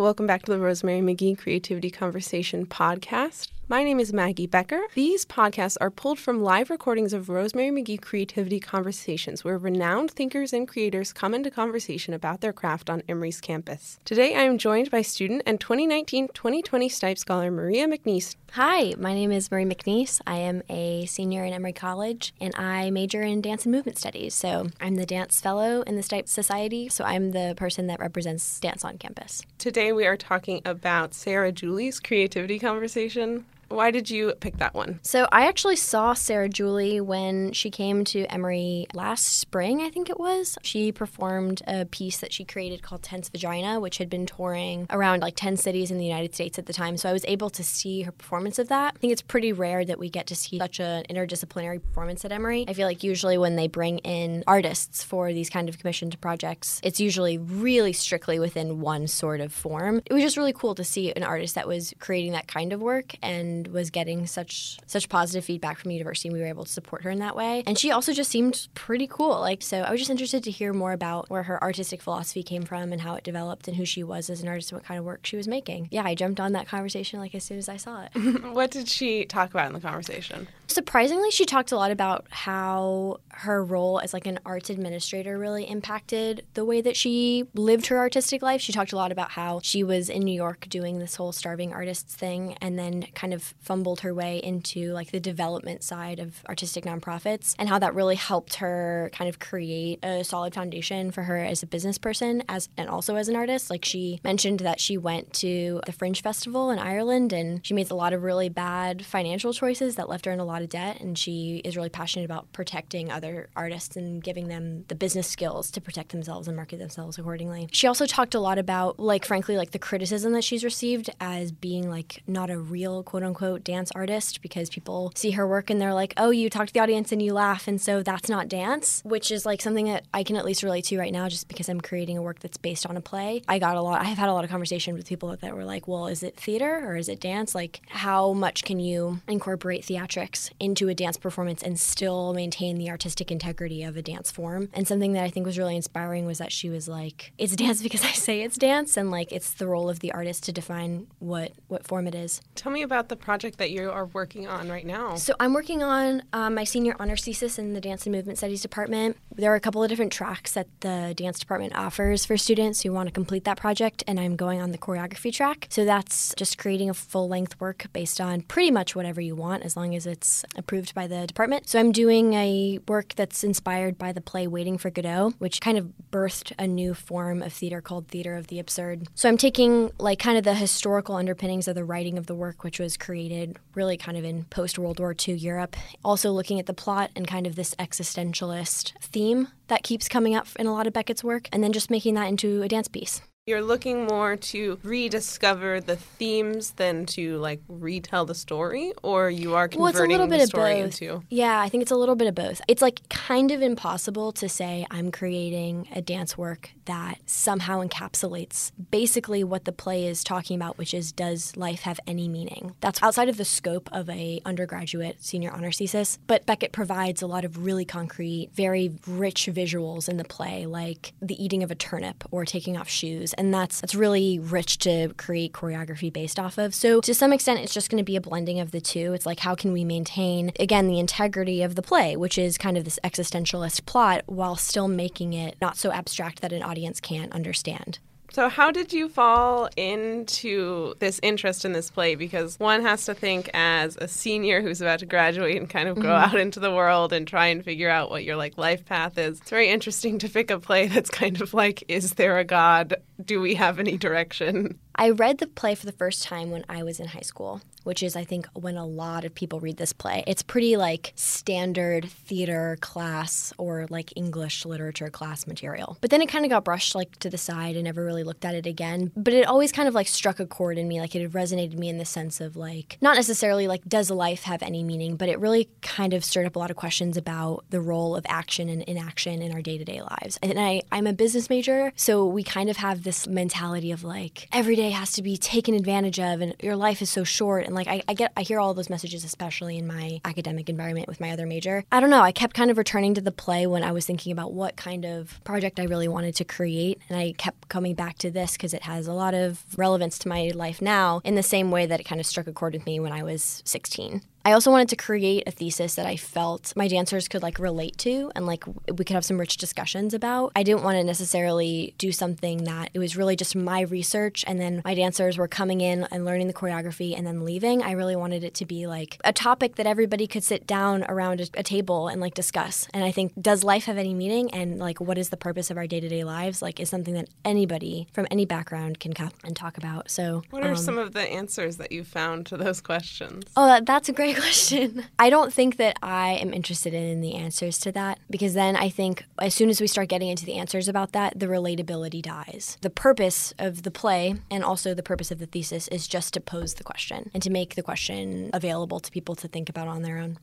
welcome back to the Rosemary McGee Creativity Conversation podcast. My name is Maggie Becker. These podcasts are pulled from live recordings of Rosemary McGee Creativity Conversations, where renowned thinkers and creators come into conversation about their craft on Emory's campus. Today, I am joined by student and 2019 2020 Stipe Scholar Maria McNeese. Hi, my name is Marie McNeese. I am a senior in Emory College and I major in dance and movement studies. So I'm the dance fellow in the Stipe Society. So I'm the person that represents dance on campus. Today, we are talking about Sara Juli's creativity conversation. Why did you pick that one? So I actually saw Sara Juli when she came to Emory last spring, I think it was. She performed a piece that she created called Tense Vagina, which had been touring around like 10 cities in the United States at the time. So I was able to see her performance of that. I think it's pretty rare that we get to see such an interdisciplinary performance at Emory. I feel like usually when they bring in artists for these kind of commissioned projects, it's usually really strictly within one sort of form. It was just really cool to see an artist that was creating that kind of work and was getting such such positive feedback from university and we were able to support her in that way. And she also just seemed pretty cool. Like so i was just interested to hear more about where her artistic philosophy came from and how it developed and who she was as an artist and what kind of work she was making. Yeah i jumped on that conversation like as soon as i saw it. What did she talk about in the conversation surprisingly she talked a lot about how her role as like an arts administrator really impacted the way that she lived her artistic life she talked a lot about how she was in new york doing this whole starving artists thing and then kind of fumbled her way into like the development side of artistic nonprofits and how that really helped her kind of create a solid foundation for her as a business person as and also as an artist. Like she mentioned that she went to the Fringe Festival in Ireland and she made a lot of really bad financial choices that left her in a lot of debt and she is really passionate about protecting other artists and giving them the business skills to protect themselves and market themselves accordingly. She also talked a lot about like frankly like the criticism that she's received as being like not a real quote unquote dance artist because people see her work and they're like, oh, you talk to the audience and you laugh, and so that's not dance, which is like something that I can at least relate to right now just because I'm creating a work that's based on a play. I got a lot, I have had a lot of conversations with people that were like, well, is it theater or is it dance? Like, how much can you incorporate theatrics into a dance performance and still maintain the artistic integrity of a dance form? And something that I think was really inspiring was that she was like, it's dance because I say it's dance, and like it's the role of the artist to define what what form it is. Tell me about the project that you are working on right now? So I'm working on um, my senior honors thesis in the Dance and Movement Studies department. There are a couple of different tracks that the dance department offers for students who want to complete that project, and I'm going on the choreography track. So that's just creating a full length work based on pretty much whatever you want, as long as it's approved by the department. So I'm doing a work that's inspired by the play Waiting for Godot, which kind of birthed a new form of theater called Theater of the Absurd. So I'm taking like kind of the historical underpinnings of the writing of the work, which was created really kind of in post World War II Europe. Also looking at the plot and kind of this existentialist theme that keeps coming up in a lot of Beckett's work, and then just making that into a dance piece. You're looking more to rediscover the themes than to like retell the story, or you are converting well, it's a little bit the story of both. into. Yeah, I think it's a little bit of both. It's like kind of impossible to say I'm creating a dance work that somehow encapsulates basically what the play is talking about, which is does life have any meaning? That's outside of the scope of a undergraduate senior honor thesis. But Beckett provides a lot of really concrete, very rich visuals in the play, like the eating of a turnip or taking off shoes and that's that's really rich to create choreography based off of. So to some extent, it's just going to be a blending of the two. It's like how can we maintain again the integrity of the play, which is kind of this existentialist plot, while still making it not so abstract that an audience can't understand. So, how did you fall into this interest in this play? Because one has to think as a senior who's about to graduate and kind of go mm-hmm. out into the world and try and figure out what your like life path is. It's very interesting to pick a play that's kind of like, is there a God? Do we have any direction? I read the play for the first time when I was in high school which is I think when a lot of people read this play. It's pretty like standard theater class or like English literature class material. But then it kind of got brushed like to the side and never really looked at it again. But it always kind of like struck a chord in me. Like it had resonated me in the sense of like not necessarily like does life have any meaning, but it really kind of stirred up a lot of questions about the role of action and inaction in our day-to-day lives. And I I'm a business major, so we kind of have this mentality of like every day has to be taken advantage of and your life is so short and like I, I get I hear all those messages especially in my academic environment with my other major. I don't know, I kept kind of returning to the play when I was thinking about what kind of project I really wanted to create and I kept coming back to this because it has a lot of relevance to my life now in the same way that it kind of struck a chord with me when I was 16. I also wanted to create a thesis that I felt my dancers could like relate to and like we could have some rich discussions about. I didn't want to necessarily do something that it was really just my research and then my dancers were coming in and learning the choreography and then leaving. I really wanted it to be like a topic that everybody could sit down around a, a table and like discuss. And I think does life have any meaning and like what is the purpose of our day-to-day lives like is something that anybody from any background can come and talk about. So What are um, some of the answers that you found to those questions? Oh, that, that's a great great question. I don't think that I am interested in the answers to that because then I think as soon as we start getting into the answers about that, the relatability dies. The purpose of the play and also the purpose of the thesis is just to pose the question and to make the question available to people to think about on their own.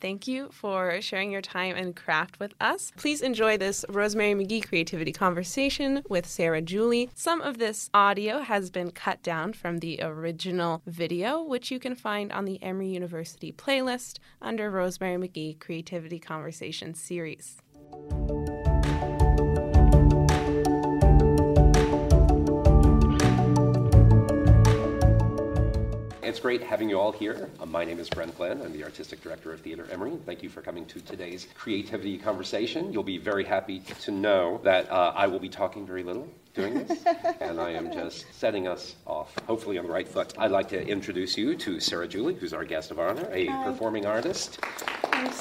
Thank you for sharing your time and craft with us. Please enjoy this Rosemary McGee creativity conversation with Sara Juli. Some of this audio has been cut down from the original video, which you can find on the Emory University playlist under Rosemary McGee Creativity Conversation Series. It's great having you all here. Uh, my name is Brent Glenn. I'm the Artistic Director of Theater Emory. Thank you for coming to today's creativity conversation. You'll be very happy to know that uh, I will be talking very little doing this, and I am just setting us off, hopefully on the right foot. I'd like to introduce you to Sara Juli, who's our guest of honor, a Hi. performing artist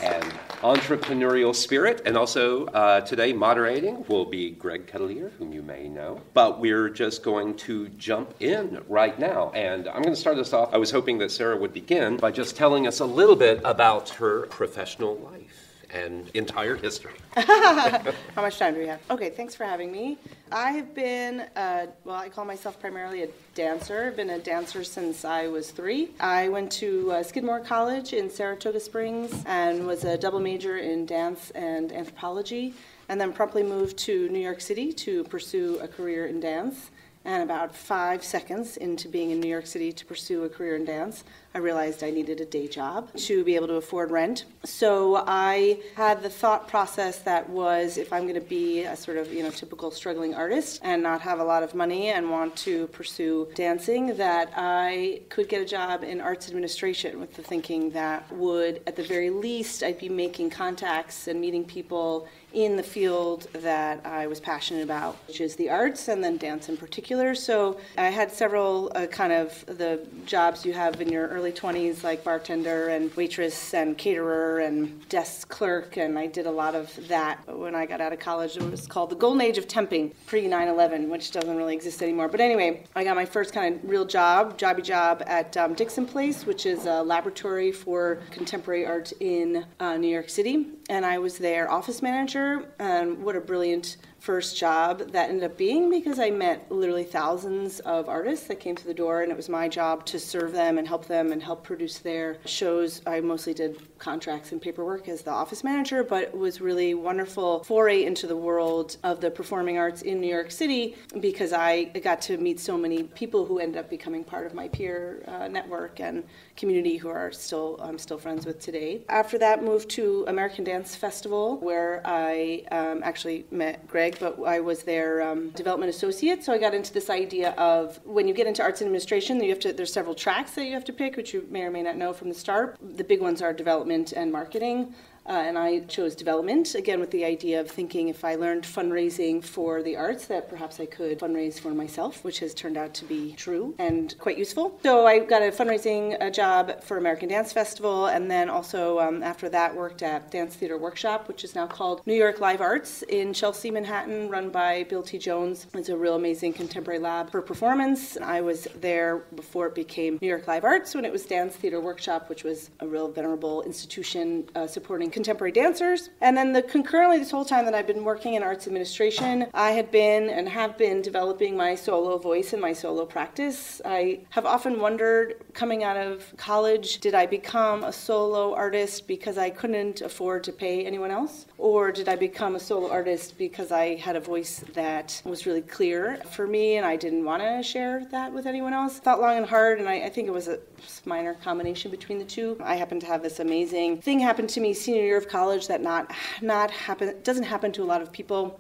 and entrepreneurial spirit. And also uh, today moderating will be Greg Catellier, whom you may know. But we're just going to jump in right now. And I'm going to start us off. I was hoping that Sara would begin by just telling us a little bit about her professional life and entire history. How much time do we have? Okay, thanks for having me. I have been, uh, well, I call myself primarily a dancer. I've been a dancer since I was three. I went to uh, Skidmore College in Saratoga Springs and was a double major in dance and anthropology, and then promptly moved to New York City to pursue a career in dance. And about five seconds into being in New York City to pursue a career in dance, I realized I needed a day job to be able to afford rent. So I had the thought process that was if I'm going to be a sort of, you know, typical struggling artist and not have a lot of money and want to pursue dancing, that I could get a job in arts administration with the thinking that would, at the very least, I'd be making contacts and meeting people in the field that I was passionate about, which is the arts and then dance in particular. So I had several uh, kind of the jobs you have in your early 20s, like bartender and waitress and caterer and desk clerk, and I did a lot of that when I got out of college. It was called the golden age of temping, pre 9 11, which doesn't really exist anymore. But anyway, I got my first kind of real job, jobby job at um, Dixon Place, which is a laboratory for contemporary art in uh, New York City. And I was their office manager, and what a brilliant first job that ended up being because I met literally thousands of artists that came to the door, and it was my job to serve them and help them and help produce their shows. I mostly did contracts and paperwork as the office manager, but it was really wonderful foray into the world of the performing arts in New York City because I got to meet so many people who ended up becoming part of my peer uh, network and community who are still I'm still friends with today. After that, moved to American Dance Festival where I um, actually met Greg but I was their um, development associate. So I got into this idea of when you get into arts administration, you have to there's several tracks that you have to pick, which you may or may not know from the start. The big ones are development and marketing. Uh, and I chose development, again, with the idea of thinking if I learned fundraising for the arts, that perhaps I could fundraise for myself, which has turned out to be true and quite useful. So I got a fundraising uh, job for American Dance Festival, and then also um, after that worked at Dance Theater Workshop, which is now called New York Live Arts in Chelsea, Manhattan, run by Bill T. Jones. It's a real amazing contemporary lab for performance. I was there before it became New York Live Arts when it was Dance Theater Workshop, which was a real venerable institution uh, supporting contemporary dancers. And then the concurrently this whole time that I've been working in arts administration, I had been and have been developing my solo voice and my solo practice. I have often wondered coming out of college, did I become a solo artist because I couldn't afford to pay anyone else? Or did I become a solo artist because I had a voice that was really clear for me and I didn't want to share that with anyone else? Thought long and hard, and I, I think it was a minor combination between the two. I happened to have this amazing thing happen to me senior year of college that not not happen doesn't happen to a lot of people.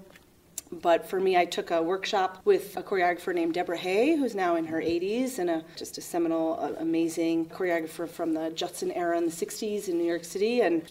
But for me, I took a workshop with a choreographer named Deborah Hay, who's now in her 80s and a, just a seminal, uh, amazing choreographer from the Judson era in the 60s in New York City, and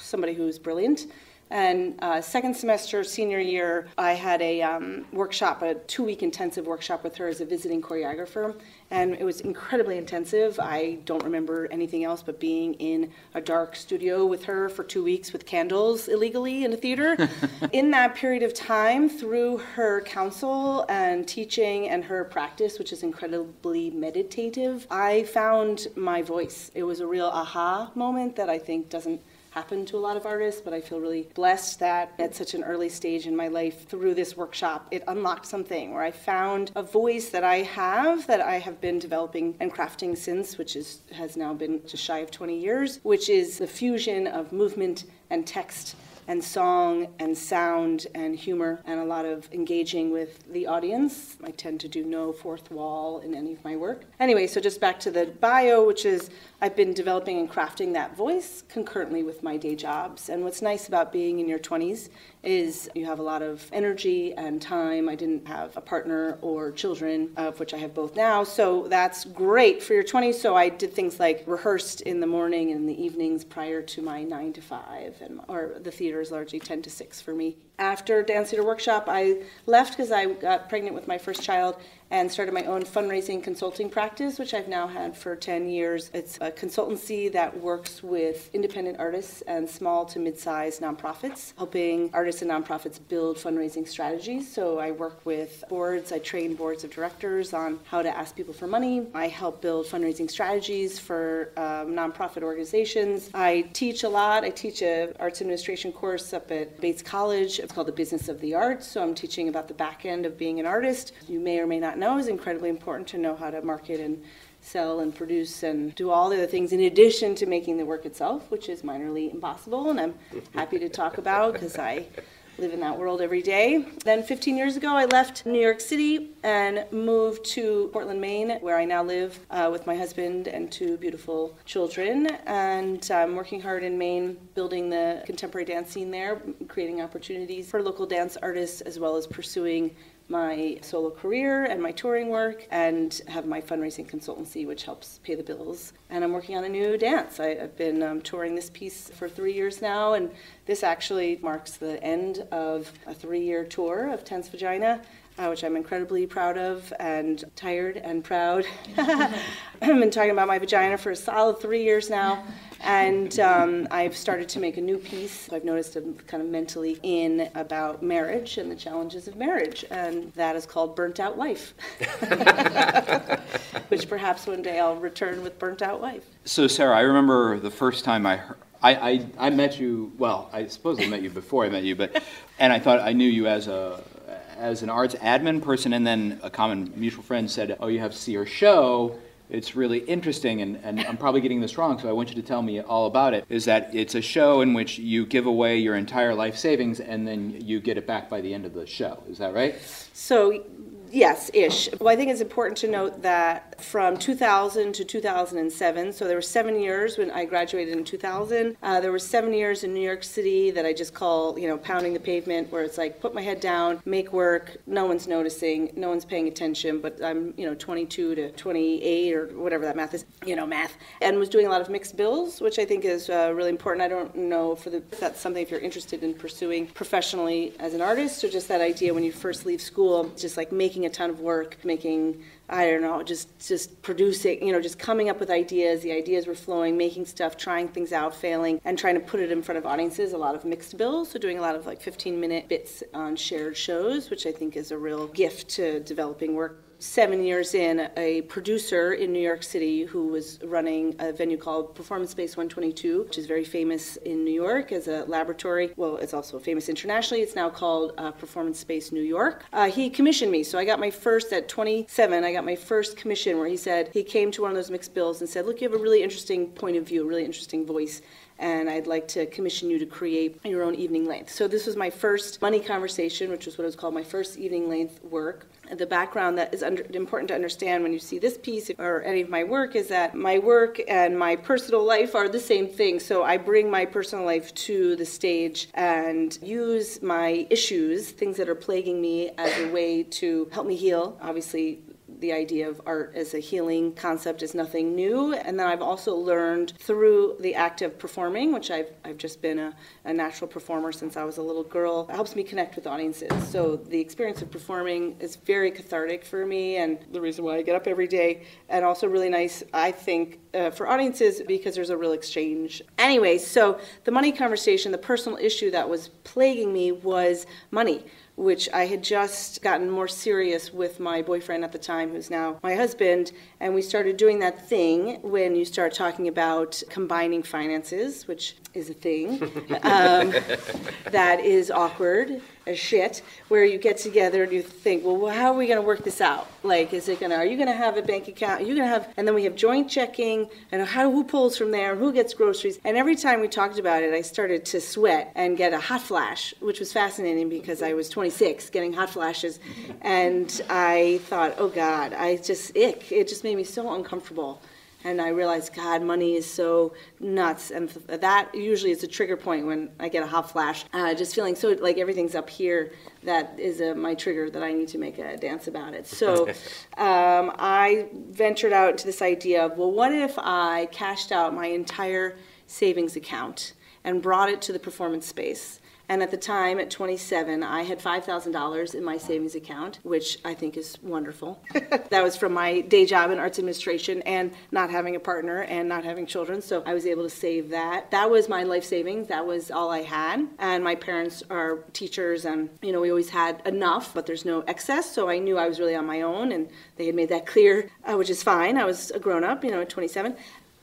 somebody who's brilliant. And uh, second semester, senior year, I had a um, workshop, a two week intensive workshop with her as a visiting choreographer. And it was incredibly intensive. I don't remember anything else but being in a dark studio with her for two weeks with candles illegally in a theater. in that period of time, through her counsel and teaching and her practice, which is incredibly meditative, I found my voice. It was a real aha moment that I think doesn't happen to a lot of artists, but I feel really blessed that at such an early stage in my life, through this workshop, it unlocked something where I found a voice that I have that I have been developing and crafting since, which is has now been just shy of 20 years, which is the fusion of movement and text and song and sound and humor and a lot of engaging with the audience. I tend to do no fourth wall in any of my work. Anyway, so just back to the bio, which is I've been developing and crafting that voice concurrently with my day jobs. And what's nice about being in your 20s is you have a lot of energy and time. I didn't have a partner or children, of which I have both now. So that's great for your 20s. So I did things like rehearsed in the morning and the evenings prior to my 9 to 5, and, or the theater is largely 10 to 6 for me. After Dance Theater Workshop, I left because I got pregnant with my first child and started my own fundraising consulting practice, which I've now had for 10 years. It's a consultancy that works with independent artists and small to mid sized nonprofits, helping artists and nonprofits build fundraising strategies. So I work with boards, I train boards of directors on how to ask people for money. I help build fundraising strategies for um, nonprofit organizations. I teach a lot. I teach an arts administration course up at Bates College. It's called the Business of the Arts. So I'm teaching about the back end of being an artist. You may or may not know is incredibly important to know how to market and sell and produce and do all the other things in addition to making the work itself, which is minorly impossible. And I'm happy to talk about because I live in that world every day. Then 15 years ago, I left New York City and moved to Portland, Maine, where I now live uh, with my husband and two beautiful children. And I'm working hard in Maine, building the contemporary dance scene there, creating opportunities for local dance artists, as well as pursuing my solo career and my touring work and have my fundraising consultancy, which helps pay the bills. And I'm working on a new dance. I, have been um, touring this piece for three years now, and this actually marks the end of a three year tour of Tense Vagina. Uh, which I'm incredibly proud of and tired and proud. I've been talking about my vagina for a solid three years now. And um, I've started to make a new piece. I've noticed I'm kind of mentally in about marriage and the challenges of marriage, and that is called Burnt Out Wife, which perhaps one day I'll return with Burnt Out Wife. So, Sara, I remember the first time I heard. I, I, I met you, well, I suppose I met you before I met you, but, and I thought I knew you as a, as an arts admin person, and then a common mutual friend said, "Oh, you have to see your show." It's really interesting, and, and I'm probably getting this wrong, so I want you to tell me all about it, is that it's a show in which you give away your entire life savings and then you get it back by the end of the show. Is that right? So Yes, ish. Well, I think it's important to note that from 2000 to 2007, so there were seven years when I graduated in 2000. Uh, there were seven years in New York City that I just call, you know, pounding the pavement, where it's like put my head down, make work. No one's noticing, no one's paying attention, but I'm, you know, 22 to 28 or whatever that math is, you know, math, and was doing a lot of mixed bills, which I think is uh, really important. I don't know for the if that's something if you're interested in pursuing professionally as an artist, or just that idea when you first leave school, just like making making a ton of work, making I don't know, just just producing, you know, just coming up with ideas. The ideas were flowing, making stuff, trying things out, failing, and trying to put it in front of audiences. A lot of mixed bills, so doing a lot of like 15 minute bits on shared shows, which I think is a real gift to developing work seven years in, a producer in New York City who was running a venue called Performance Space 122, which is very famous in New York as a laboratory. Well, it's also famous internationally. It's now called uh, Performance Space New York. Uh, he commissioned me, so I got my first at 27. I got my first commission where he said he came to one of those mixed bills and said, "Look, you have a really interesting point of view, a really interesting voice." And I'd like to commission you to create your own evening length. So this was my first money conversation, which was what it was called my first evening length work. The background that is under, important to understand when you see this piece or any of my work is that my work and my personal life are the same thing. So I bring my personal life to the stage and use my issues, things that are plaguing me, as a way to help me heal. Obviously, the idea of art as a healing concept is nothing new. And then I've also learned through the act of performing, which I've, I've just been a, a natural performer since I was a little girl, it helps me connect with audiences. So the experience of performing is very cathartic for me and the reason why I get up every day. And also really nice, I think, uh, for audiences because there's a real exchange. Anyway, so the money conversation, the personal issue that was plaguing me was money which I had just gotten more serious with my boyfriend at the time, who's now my husband. And we started doing that thing when you start talking about combining finances, which is a thing um, that is awkward as shit, where you get together and you think, well, how are we going to work this out? Like, is it going to, are you going to have a bank account? Are you going to have, and then we have joint checking, and how, who pulls from there, who gets groceries? And every time we talked about it, I started to sweat and get a hot flash, which was fascinating because I was 26 getting hot flashes. And I thought, oh God, I just, ick. It just made me so uncomfortable and I realized, God, money is so nuts, and that usually is a trigger point when I get a hot flash. Uh, just feeling so like everything's up here. That is a, my trigger that I need to make a dance about it. So um, I ventured out into this idea of, well, what if I cashed out my entire savings account and brought it to the performance space? And at the time, at 27, I had $5,000 in my savings account, which I think is wonderful. that was from my day job in arts administration and not having a partner and not having children. So I was able to save that. That was my life savings. That was all I had. And my parents are teachers, and, you know, we always had enough, but there's no excess. So I knew I was really on my own, and they had made that clear, uh, which is fine. I was a grown up, you know, at 27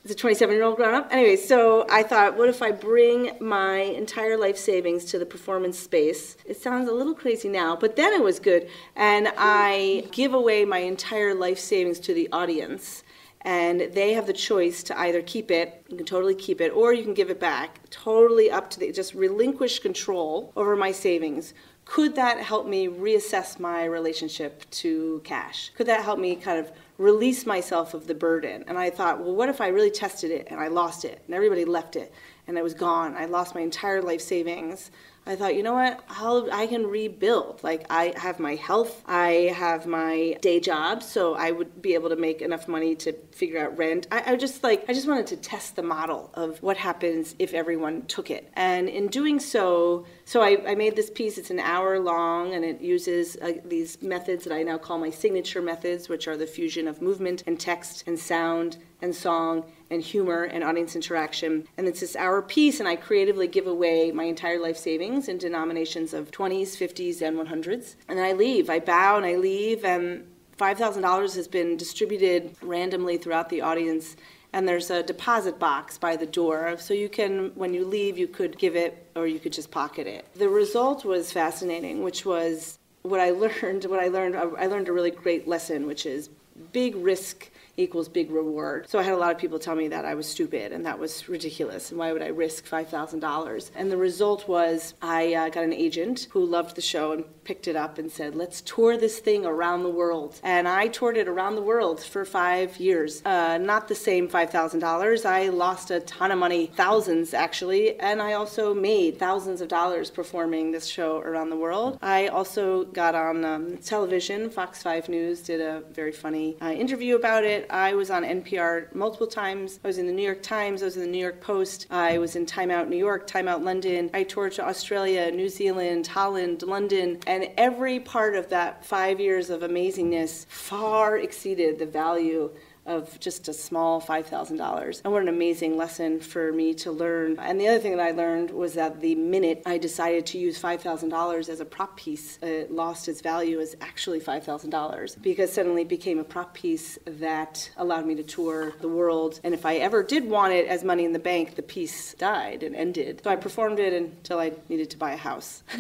as a 27 year old grown up. Anyway, so I thought, what if I bring my entire life savings to the performance space? It sounds a little crazy now, but then it was good. And I give away my entire life savings to the audience. And they have the choice to either keep it, you can totally keep it, or you can give it back. Totally up to the, just relinquish control over my savings could that help me reassess my relationship to cash? Could that help me kind of release myself of the burden. And I thought, well, what if I really tested it and I lost it and everybody left it and it was gone? I lost my entire life savings. I thought, you know what? I'll, I can rebuild. Like, I have my health, I have my day job, so I would be able to make enough money to figure out rent. I, I just like, I just wanted to test the model of what happens if everyone took it. And in doing so, so I, I made this piece, it's an hour long, and it uses uh, these methods that I now call my signature methods, which are the fusion of movement and text and sound and song and humor and audience interaction. And it's this hour piece, and I creatively give away my entire life savings in denominations of 20s, 50s, and 100s. And then I leave. I bow and I leave, and $5,000 has been distributed randomly throughout the audience. And there's a deposit box by the door. So you can, when you leave, you could give it or you could just pocket it. The result was fascinating, which was what I learned. What I learned, I learned a really great lesson, which is big risk equals big reward. So I had a lot of people tell me that I was stupid and that was ridiculous and why would I risk $5,000? And the result was I uh, got an agent who loved the show and picked it up and said, let's tour this thing around the world. And I toured it around the world for five years. Uh, not the same $5,000. I lost a ton of money, thousands actually, and I also made thousands of dollars performing this show around the world. I also got on um, television. Fox 5 News did a very funny uh, interview about it. I was on NPR multiple times. I was in the New York Times, I was in the New York Post, I was in Time Out New York, Time Out London. I toured to Australia, New Zealand, Holland, London, and every part of that five years of amazingness far exceeded the value of just a small $5,000. And what an amazing lesson for me to learn. And the other thing that I learned was that the minute I decided to use $5,000 as a prop piece, it lost its value as actually $5,000 because suddenly it became a prop piece that allowed me to tour the world. And if I ever did want it as money in the bank, the piece died and ended. So I performed it until I needed to buy a house.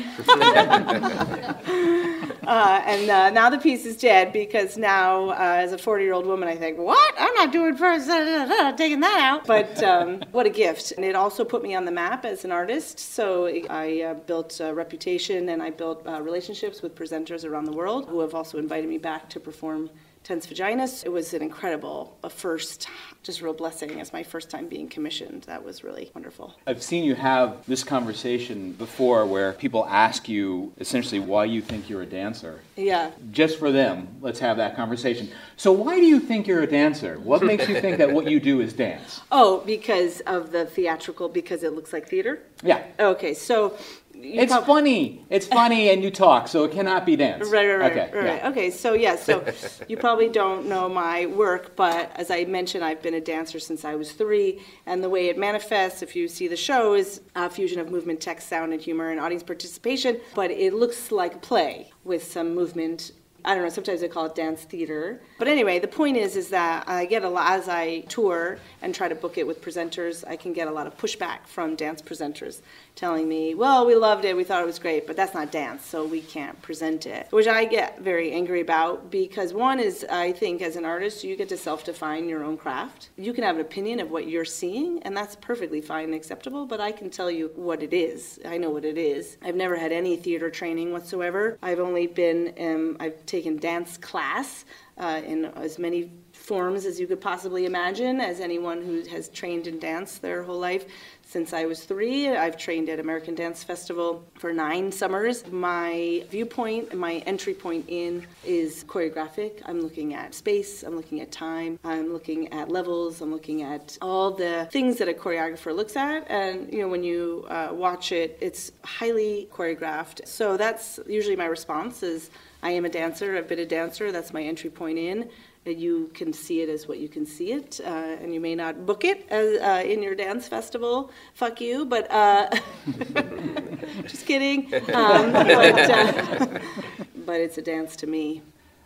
Uh, and uh, now the piece is dead because now, uh, as a 40 year old woman, I think, what? I'm not doing first, taking that out. But um, what a gift. And it also put me on the map as an artist. So I uh, built a reputation and I built uh, relationships with presenters around the world who have also invited me back to perform Tense Vaginas. It was an incredible, a first, just real blessing as my first time being commissioned. That was really wonderful. I've seen you have this conversation before where people ask you essentially why you think you're a dancer. Yeah. Just for them, let's have that conversation. So, why do you think you're a dancer? What makes you think that what you do is dance? Oh, because of the theatrical, because it looks like theater? Yeah. Okay, so. It's prob- funny. It's funny, and you talk, so it cannot be dance. Right, right, right, Okay. right. right. yeah. Okay, so yeah, so you probably don't know my work, but as I mentioned, I've been a dancer since I was three, and the way it manifests, if you see the show, is a fusion of movement, text, sound, and humor, and audience participation. But it looks like a play with some movement. I don't know. Sometimes they call it dance theater. But anyway, the point is, is that I get a lot as I tour and try to book it with presenters. I can get a lot of pushback from dance presenters, telling me, "Well, we loved it, we thought it was great, but that's not dance, so we can't present it." Which I get very angry about because one is, I think, as an artist, you get to self-define your own craft. You can have an opinion of what you're seeing, and that's perfectly fine and acceptable. But I can tell you what it is. I know what it is. I've never had any theater training whatsoever. I've only been, um, I've taken dance class uh, in as many forms as you could possibly imagine, as anyone who has trained in dance their whole life. Since I was three, I've trained at American Dance Festival for nine summers. My viewpoint my entry point in is choreographic. I'm looking at space, I'm looking at time, I'm looking at levels, I'm looking at all the things that a choreographer looks at. And, you know, when you uh, watch it, it's highly choreographed. So that's usually my response is, I am a dancer. I've been a dancer. That's my entry point in. You can see it as what you can see it, uh, and you may not book it as, uh, in your dance festival. Fuck you, but uh, just kidding. Um, but, uh, but it's a dance to me.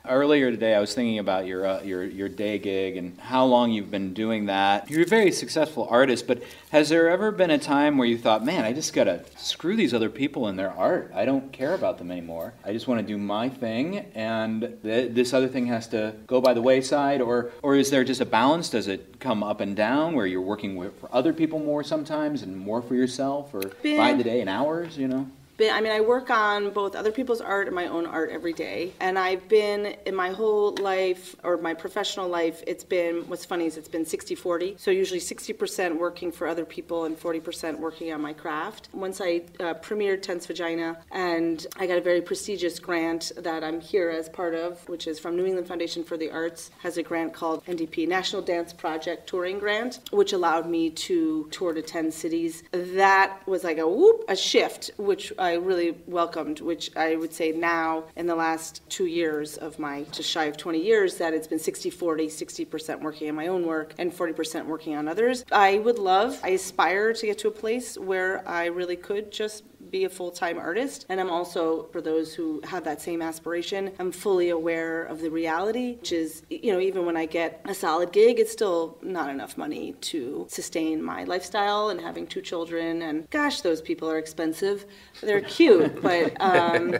Earlier today, I was thinking about your, uh, your, your day gig and how long you've been doing that. You're a very successful artist, but has there ever been a time where you thought, man, I just gotta screw these other people and their art? I don't care about them anymore. I just want to do my thing, and th- this other thing has to go by the wayside? Or, or is there just a balance? Does it come up and down where you're working with, for other people more sometimes and more for yourself, or by Been- the day in hours, you know? Been, I mean, I work on both other people's art and my own art every day. And I've been, in my whole life, or my professional life, it's been, what's funny is it's been 60 40. So usually 60% working for other people and 40% working on my craft. Once I uh, premiered Tense Vagina, and I got a very prestigious grant that I'm here as part of, which is from New England Foundation for the Arts, has a grant called NDP, National Dance Project Touring Grant, which allowed me to tour to 10 cities. That was like a whoop, a shift, which I really welcomed, which I would say now in the last two years of my just shy of 20 years that it's been 60 40, 60% working on my own work and 40% working on others. I would love, I aspire to get to a place where I really could just be a full-time artist. And i'm also for those who have that same aspiration i'm fully aware of the reality which is you know even when i get a solid gig it's still not enough money to sustain my lifestyle and having two children and gosh those people are expensive. They're cute but um,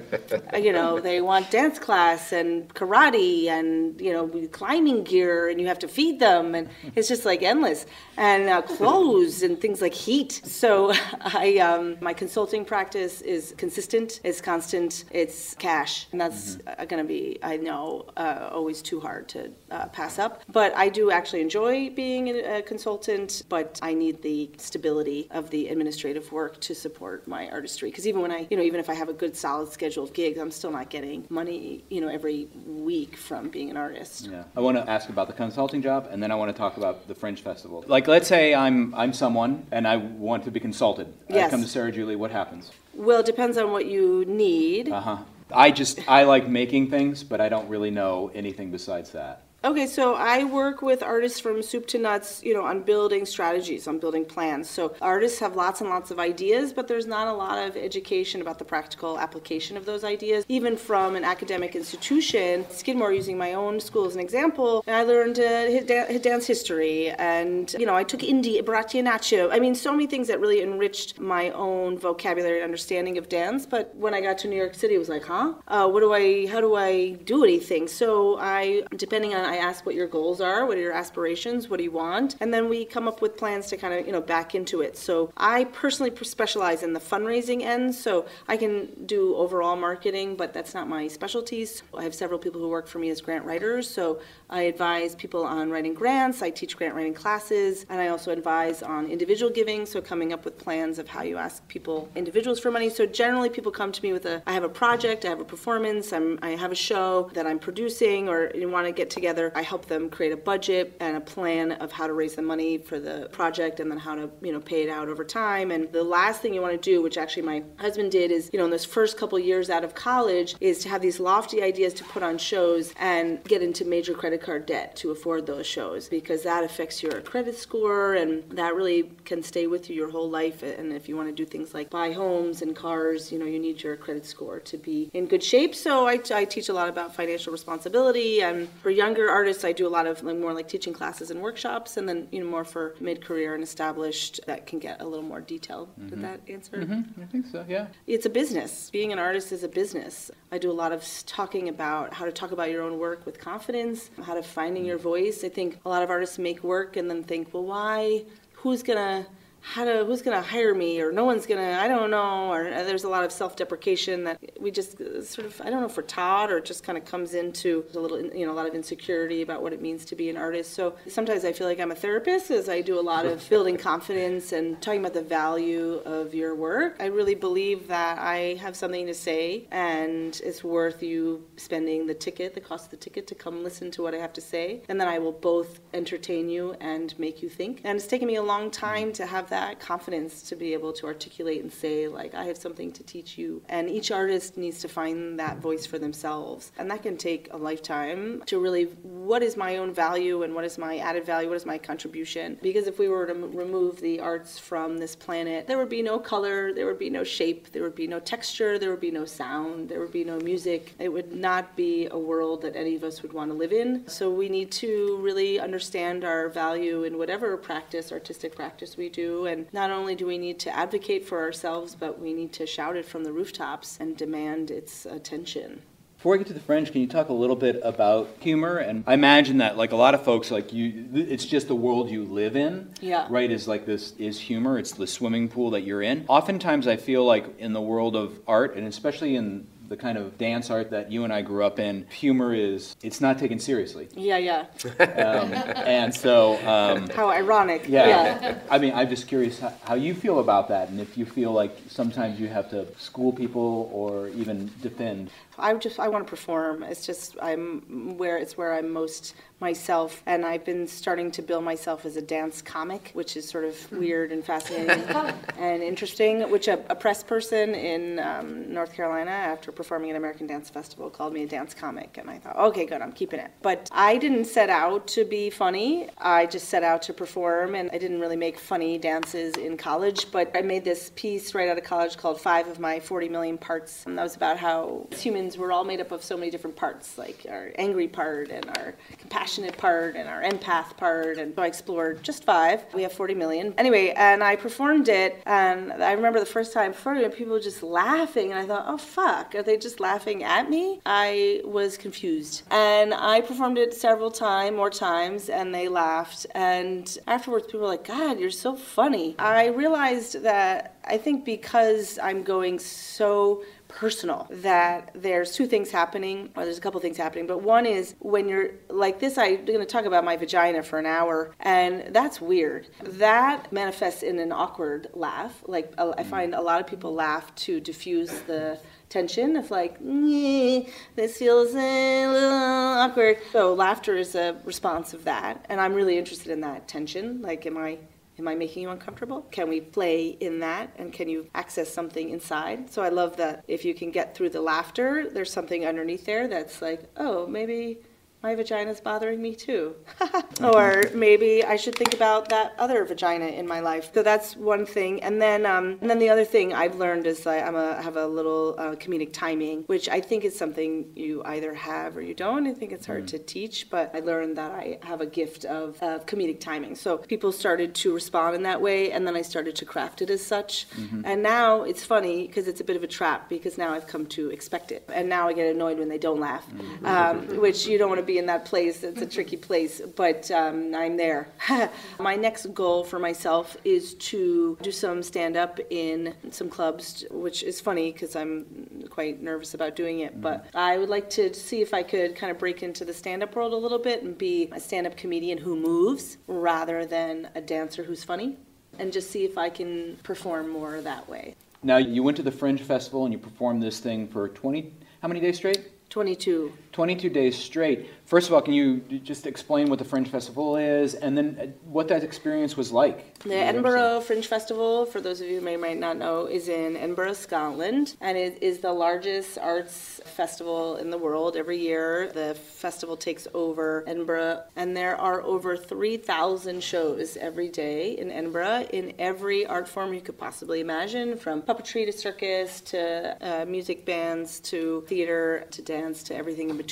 you know they want dance class and karate and you know climbing gear and you have to feed them. And it's just like endless. And uh, clothes and things like heat. So i um, my consulting practice is consistent it's constant it's cash and that's Mm-hmm. going to be i know uh, always too hard to uh, pass up but i do actually enjoy being a, consultant but i need the stability of the administrative work to support my artistry because even when i you know even if i have a good solid schedule of gigs i'm still not getting money you know every week from being an artist Yeah. I want to ask about the consulting job, and then I want to talk about the Fringe Festival. Like, let's say I'm I'm someone and I want to be consulted. I Yes. come to Sara Juli. What happens? Well it depends on what you need Uh huh. I just I like making things, but I don't really know anything besides that. Okay, so I work with artists from soup to nuts, you know, on building strategies, on building plans. So artists have lots and lots of ideas, but there's not a lot of education about the practical application of those ideas. Even from an academic institution, Skidmore, using my own school as an example, I learned uh, dance history, and you know, I took indie, Bharatanatyam. I mean, so many things that really enriched my own vocabulary and understanding of dance. But when I got to New York City, it was like, huh? Uh, what do I? How do I do anything? So I, depending on I ask what your goals are, what are your aspirations, what do you want, and then we come up with plans to kind of you know back into it. So I personally specialize in the fundraising end, so I can do overall marketing, but that's not my specialties. I have several people who work for me as grant writers, so I advise people on writing grants. I teach grant writing classes, and I also advise on individual giving, so coming up with plans of how you ask people individuals for money. So generally, people come to me with a I have a project, I have a performance, I'm, I have a show that I'm producing, or you want to get together together. I help them create a budget and a plan of how to raise the money for the project and then how to, you know, pay it out over time. And the last thing you want to do, which actually my husband did, is, you know, in those first couple years out of college, is to have these lofty ideas to put on shows and get into major credit card debt to afford those shows because that affects your credit score and that really can stay with you your whole life. And if you want to do things like buy homes and cars, you know, you need your credit score to be in good shape. So I, I teach a lot about financial responsibility. And for younger artists, I do a lot of like, more like teaching classes and workshops, and then you know more for mid-career and established that can get a little more detailed. Mm-hmm. Did that answer? Mm-hmm. I think so. Yeah. It's a business. Being an artist is a business. I do a lot of talking about how to talk about your own work with confidence, how to finding your voice. I think a lot of artists make work and then think, well, why? Who's gonna how to who's going to hire me or no one's going to i don't know or uh, there's a lot of self-deprecation that we just uh, sort of i don't know if we're taught or it just kind of comes into a little you know a lot of insecurity about what it means to be an artist. So sometimes i feel like i'm a therapist as i do a lot of building confidence and talking about the value of your work. I really believe that i have something to say and it's worth you spending the ticket the cost of the ticket to come listen to what i have to say and then i will both entertain you and make you think. And it's taken me a long time to have that confidence to be able to articulate and say, like, I have something to teach you. And each artist needs to find that voice for themselves. And that can take a lifetime to really, what is my own value and what is my added value? What is my contribution? Because if we were to remove the arts from this planet, there would be no color, there would be no shape, there would be no texture, there would be no sound, there would be no music. It would not be a world that any of us would want to live in. So we need to really understand our value in whatever practice, artistic practice we do, and not only do we need to advocate for ourselves, but we need to shout it from the rooftops and demand its attention. Before I get to the Fringe, can you talk a little bit about humor? And I imagine that, like a lot of folks, like you, it's just the world you live in. Yeah. Right? Is like this is humor. It's the swimming pool that you're in. Oftentimes, I feel like in the world of art, and especially in the kind of dance art that you and I grew up in, humor is it's not taken seriously. Yeah, yeah. Um, and so. Um, how ironic. Yeah. yeah. I mean, I'm just curious how, how, you feel about that, and if you feel like sometimes you have to school people or even defend. I just I want to perform. It's just I'm where it's where I'm most myself, and I've been starting to build myself as a dance comic, which is sort of hmm. weird and fascinating and interesting. Which a, a press person in um, North Carolina, after performing at American Dance Festival, called me a dance comic, and I thought, okay, good, I'm keeping it. But I didn't set out to be funny. I just set out to perform, and I didn't really make funny dances in college. But I made this piece right out of college called Five of My 40 Million Parts, and that was about how humans were all made up of so many different parts, like our angry part and our compassionate part and our empath part, and so I explored just five. We have 40 million. Anyway, and I performed it, and I remember the first time performing it, people were just laughing, and I thought, oh fuck, are they just laughing at me? I was confused. And I performed it several times, more times, and they laughed. And afterwards, people were like, God, you're so funny. I realized that I think because I'm going so personal that there's two things happening or there's a couple things happening but one is when you're like this i'm going to talk about my vagina for an hour and that's weird. That manifests in an awkward laugh like i find a lot of people laugh to diffuse the tension of like this feels a little awkward. So laughter is a response of that and i'm really interested in that tension like am i Am I making you uncomfortable? Can we play in that? And can you access something inside? So I love that if you can get through the laughter, there's something underneath there that's like, oh, maybe my vagina's bothering me too. or maybe I should think about that other vagina in my life. So that's one thing. And then, um, and then the other thing I've learned is I I'm a, have a little uh, comedic timing, which I think is something you either have or you don't. I think it's hard to teach, but I learned that I have a gift of, of comedic timing. So people started to respond in that way, and then I started to craft it as such. And now it's funny because it's a bit of a trap because now I've come to expect it. And now I get annoyed when they don't laugh, um, which you don't want to be in that place. It's a tricky place, but um, I'm there. My next goal for myself is to do some stand up in some clubs, which is funny because I'm quite nervous about doing it. But I would like to see if I could kind of break into the stand up world a little bit and be a stand up comedian who moves rather than a dancer who's funny, and just see if I can perform more that way. Now, you went to the Fringe Festival and you performed this thing for 20, how many days straight? 22. 22 days straight. First of all, can you just explain what the Fringe Festival is and then uh, what that experience was like? The Edinburgh Fringe Festival, for those of you who may might not know, is in Edinburgh, Scotland, and it is the largest arts festival in the world every year. The festival takes over Edinburgh, and there are over 3,000 shows every day in Edinburgh in every art form you could possibly imagine, from puppetry to circus to uh, music bands to theater to dance to everything in between.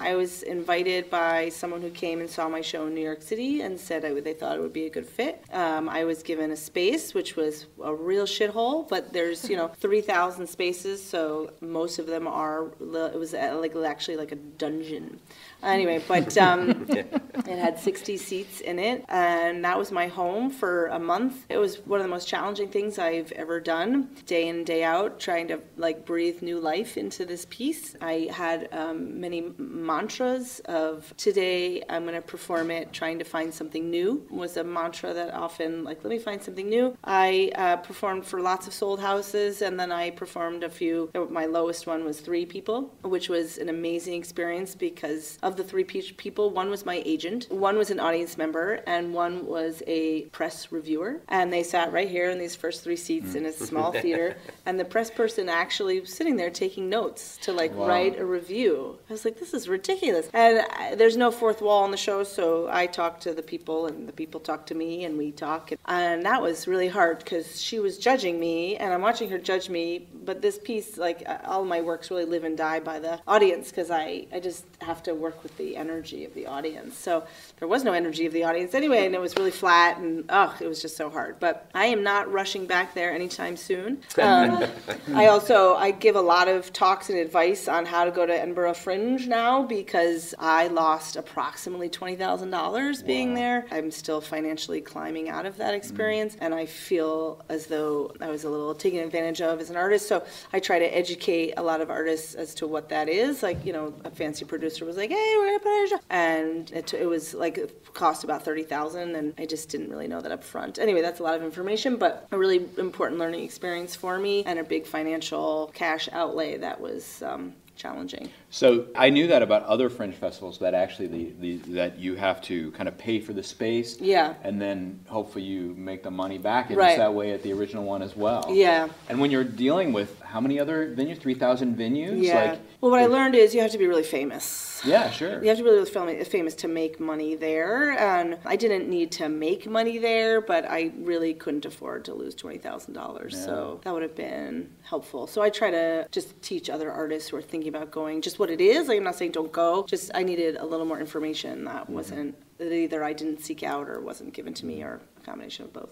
I was invited by someone who came and saw my show in New York City and said I would, they thought it would be a good fit. Um, I was given a space, which was a real shithole, but there's, you know, 3,000 spaces, so most of them are, it was uh, like actually like a dungeon. Anyway, but um, it had 60 seats in it, and that was my home for a month. It was one of the most challenging things I've ever done, day in, day out, trying to like breathe new life into this piece. I had um, many mantras of today I'm going to perform it, trying to find something new was a mantra that often, like, let me find something new. I uh, performed for lots of sold houses, and then I performed a few. My lowest one was three people, which was an amazing experience because of the three pe- people, one was my agent, one was an audience member, and one was a press reviewer. And they sat right here in these first three seats in a small theater, and the press person actually was sitting there taking notes to like Wow. write a review. I was like, this is ridiculous. And uh, there's no fourth wall on the show, so I talk to the people, and the people talk to me, and we talk. And that was really hard because she was judging me, and I'm watching her judge me. But this piece, like uh, all my works, really live and die by the audience because I, I just have to work with the energy of the audience. So there was no energy of the audience anyway, and it was really flat, and oh, it was just so hard. But I am not rushing back there anytime soon. Um, I also I give a lot of talks and advice on how to go to Edinburgh Fringe now because I lost approximately twenty thousand dollars being there. I'm still financially climbing out of that experience, and I feel as though I was a little taken advantage of as an artist. So I try to educate a lot of artists as to what that is. Like you know, a fancy producer was like, "Hey, we're gonna put show," and it, it was like it cost about thirty thousand, and I just didn't really know that up front. Anyway, that's a lot of information, but a really important learning experience for me, and a big financial cash outlay that was um, challenging. So I knew that about other Fringe festivals that actually the, the that you have to kind of pay for the space. Yeah. And then hopefully you make the money back. And Right. it's that way at the original one as well. Yeah. And when you're dealing with how many other venues? Three thousand venues. Yeah. Like, well, what I learned is you have to be really famous. Yeah, sure. You have to be really famous to make money there, and I didn't need to make money there, but I really couldn't afford to lose twenty thousand dollars. So that would have been helpful. So I try to just teach other artists who are thinking about going just what it is. Like I'm not saying don't go. Just I needed a little more information that mm-hmm. wasn't that either I didn't seek out or wasn't given to me, or a combination of both.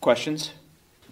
Questions?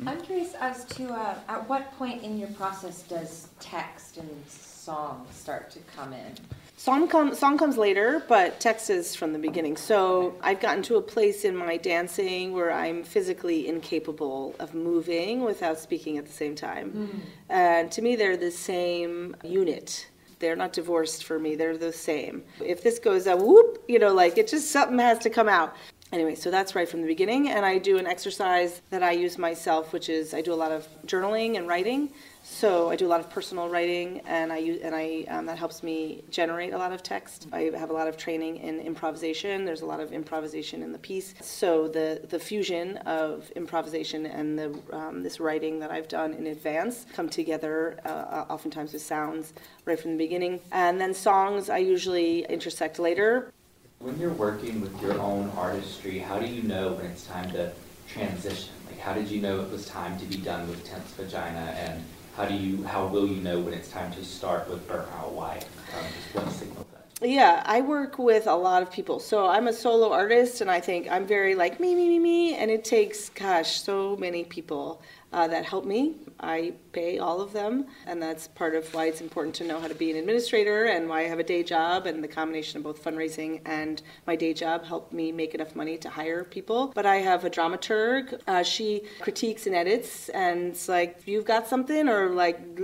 I'm curious as to uh, at what point in your process does text and song start to come in? Song, com- song comes later, but text is from the beginning. So I've gotten to a place in my dancing where I'm physically incapable of moving without speaking at the same time. And to me, they're the same unit. They're not divorced for me, they're the same. If this goes up, whoop, you know, like it just something has to come out. Anyway, so that's right from the beginning. And I do an exercise that I use myself, which is I do a lot of journaling and writing. So I do a lot of personal writing, and I use, and I um, that helps me generate a lot of text. I have a lot of training in improvisation. There's a lot of improvisation in the piece. So the the fusion of improvisation and the um, this writing that I've done in advance come together, uh, oftentimes with sounds right from the beginning, and then songs I usually intersect later. When you're working with your own artistry, how do you know when it's time to transition? Like, how did you know it was time to be done with Tense Vagina and how do you, how will you know when it's time to start with Burnt Out Wife? Um? Yeah, I work with a lot of people. So I'm a solo artist, and I think I'm very like me, me, me, me, and it takes, gosh, so many people uh, that help me. I pay all of them, and that's part of why it's important to know how to be an administrator and why I have a day job. And the combination of both fundraising and my day job helped me make enough money to hire people. But I have a dramaturg. Uh, she critiques and edits, and it's like, you've got something, or like,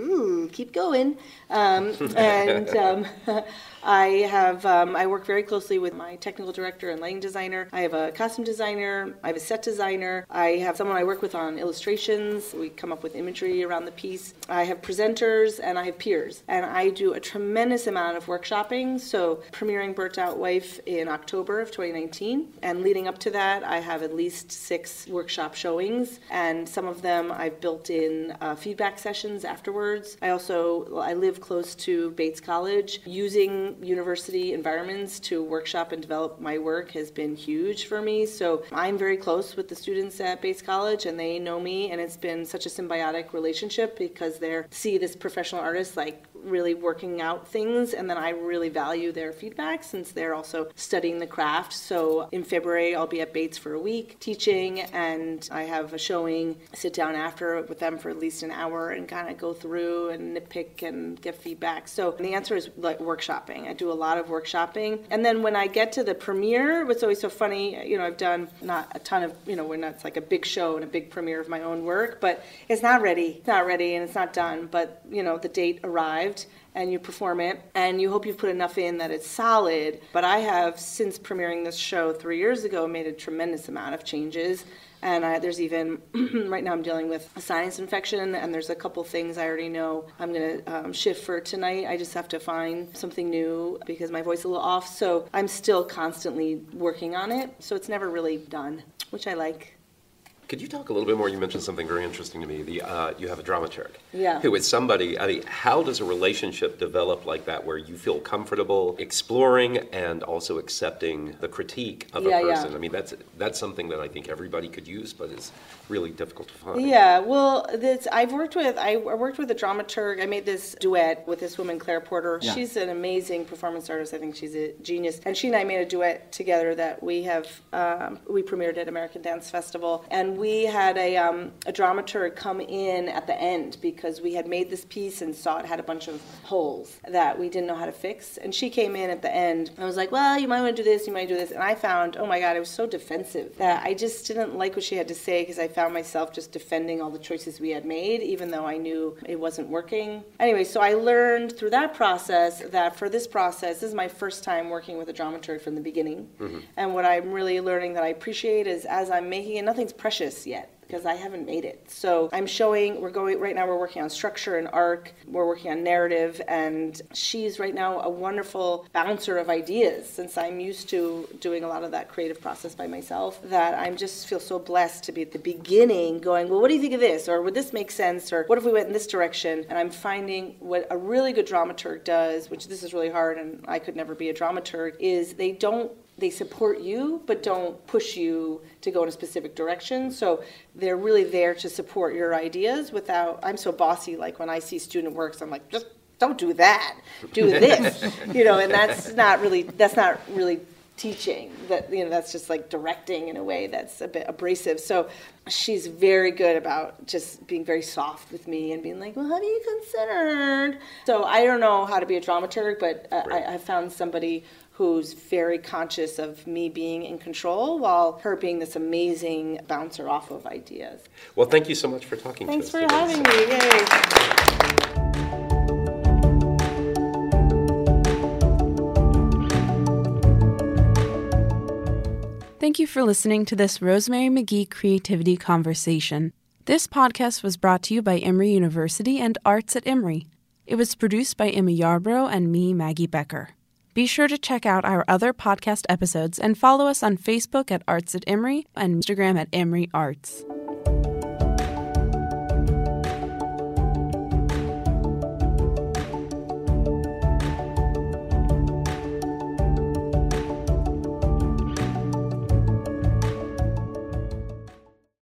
keep going. Um, and um, I have um, I work very closely with my technical director and lighting designer. I have a costume designer. I have a set designer. I have someone I work with on illustrations. We come up with imagery around the piece. I have presenters and I have peers, and I do a tremendous amount of workshopping. So premiering Burnt Out Wife in October of 2019, and leading up to that, I have at least six workshop showings, and some of them I've built in uh, feedback sessions afterwards. I also I live close to Bates College, using university environments to workshop and develop my work has been huge for me. So I'm very close with the students at Bates College and they know me and it's been such a symbiotic relationship because they see this professional artist like really working out things and then I really value their feedback since they're also studying the craft. So in February I'll be at Bates for a week teaching and I have a showing, sit down after with them for at least an hour and kind of go through and nitpick and get feedback. So the answer is like workshopping. I do a lot of workshopping. And then when I get to the premiere, what's always so funny, you know, I've done not a ton of, you know, we're not, it's like a big show and a big premiere of my own work, but it's not ready. It's not ready and it's not done. But, you know, the date arrived and you perform it and you hope you've put enough in that it's solid. But I have, since premiering this show three years ago, made a tremendous amount of changes. And I, there's even, right now I'm dealing with a sinus infection, and there's a couple things I already know I'm going to um, shift for tonight. I just have to find something new because my voice is a little off. So I'm still constantly working on it. So it's never really done, which I like. Could you talk a little bit more? You mentioned something very interesting to me. The uh, you have a dramaturg, yeah. who is somebody. I mean, how does a relationship develop like that, where you feel comfortable exploring and also accepting the critique of yeah, a person? Yeah. I mean, that's that's something that I think everybody could use, but it's really difficult to find. Yeah, well, this I've worked with. I worked with a dramaturg. I made this duet with this woman, Claire Porter. Yeah. She's an amazing performance artist. I think she's a genius. And she and I made a duet together that we have um, we premiered at American Dance Festival and we had a, um, a dramaturg come in at the end because we had made this piece and saw it had a bunch of holes that we didn't know how to fix. And she came in at the end. I was like, well, you might want to do this, you might do this. And I found, oh my God, it was so defensive that I just didn't like what she had to say because I found myself just defending all the choices we had made, even though I knew it wasn't working. Anyway, so I learned through that process that for this process, this is my first time working with a dramaturg from the beginning. Mm-hmm. And what I'm really learning that I appreciate is as I'm making it, nothing's precious yet because I haven't made it. So I'm showing, we're going, right now we're working on structure and arc, we're working on narrative, and she's right now a wonderful bouncer of ideas since I'm used to doing a lot of that creative process by myself that I'm just feel so blessed to be at the beginning going, well, what do you think of this? Or would this make sense? Or what if we went in this direction? And I'm finding what a really good dramaturg does, which this is really hard and I could never be a dramaturg, is they don't they support you but don't push you to go in a specific direction. So they're really there to support your ideas without i'm so bossy like when i see student works i'm like just don't do that. Do this you know and that's not really that's not really teaching. That you know that's just like directing in a way that's a bit abrasive. So she's very good about just being very soft with me and being like well have you considered? So i don't know how to be a dramaturg but uh, Right. I, I found somebody who's very conscious of me being in control while her being this amazing bouncer off of ideas Well, thank you so much for talking thanks to us. Thanks for us. having me Yay. Thank you for listening to this Rosemary Magee Creativity Conversation. This podcast was brought to you by Emory University and Arts at Emory. It was produced by Emma Yarbrough and me, Maggie Becker. Be sure to check out our other podcast episodes and follow us on Facebook at Arts at Emory and Instagram at Emory Arts.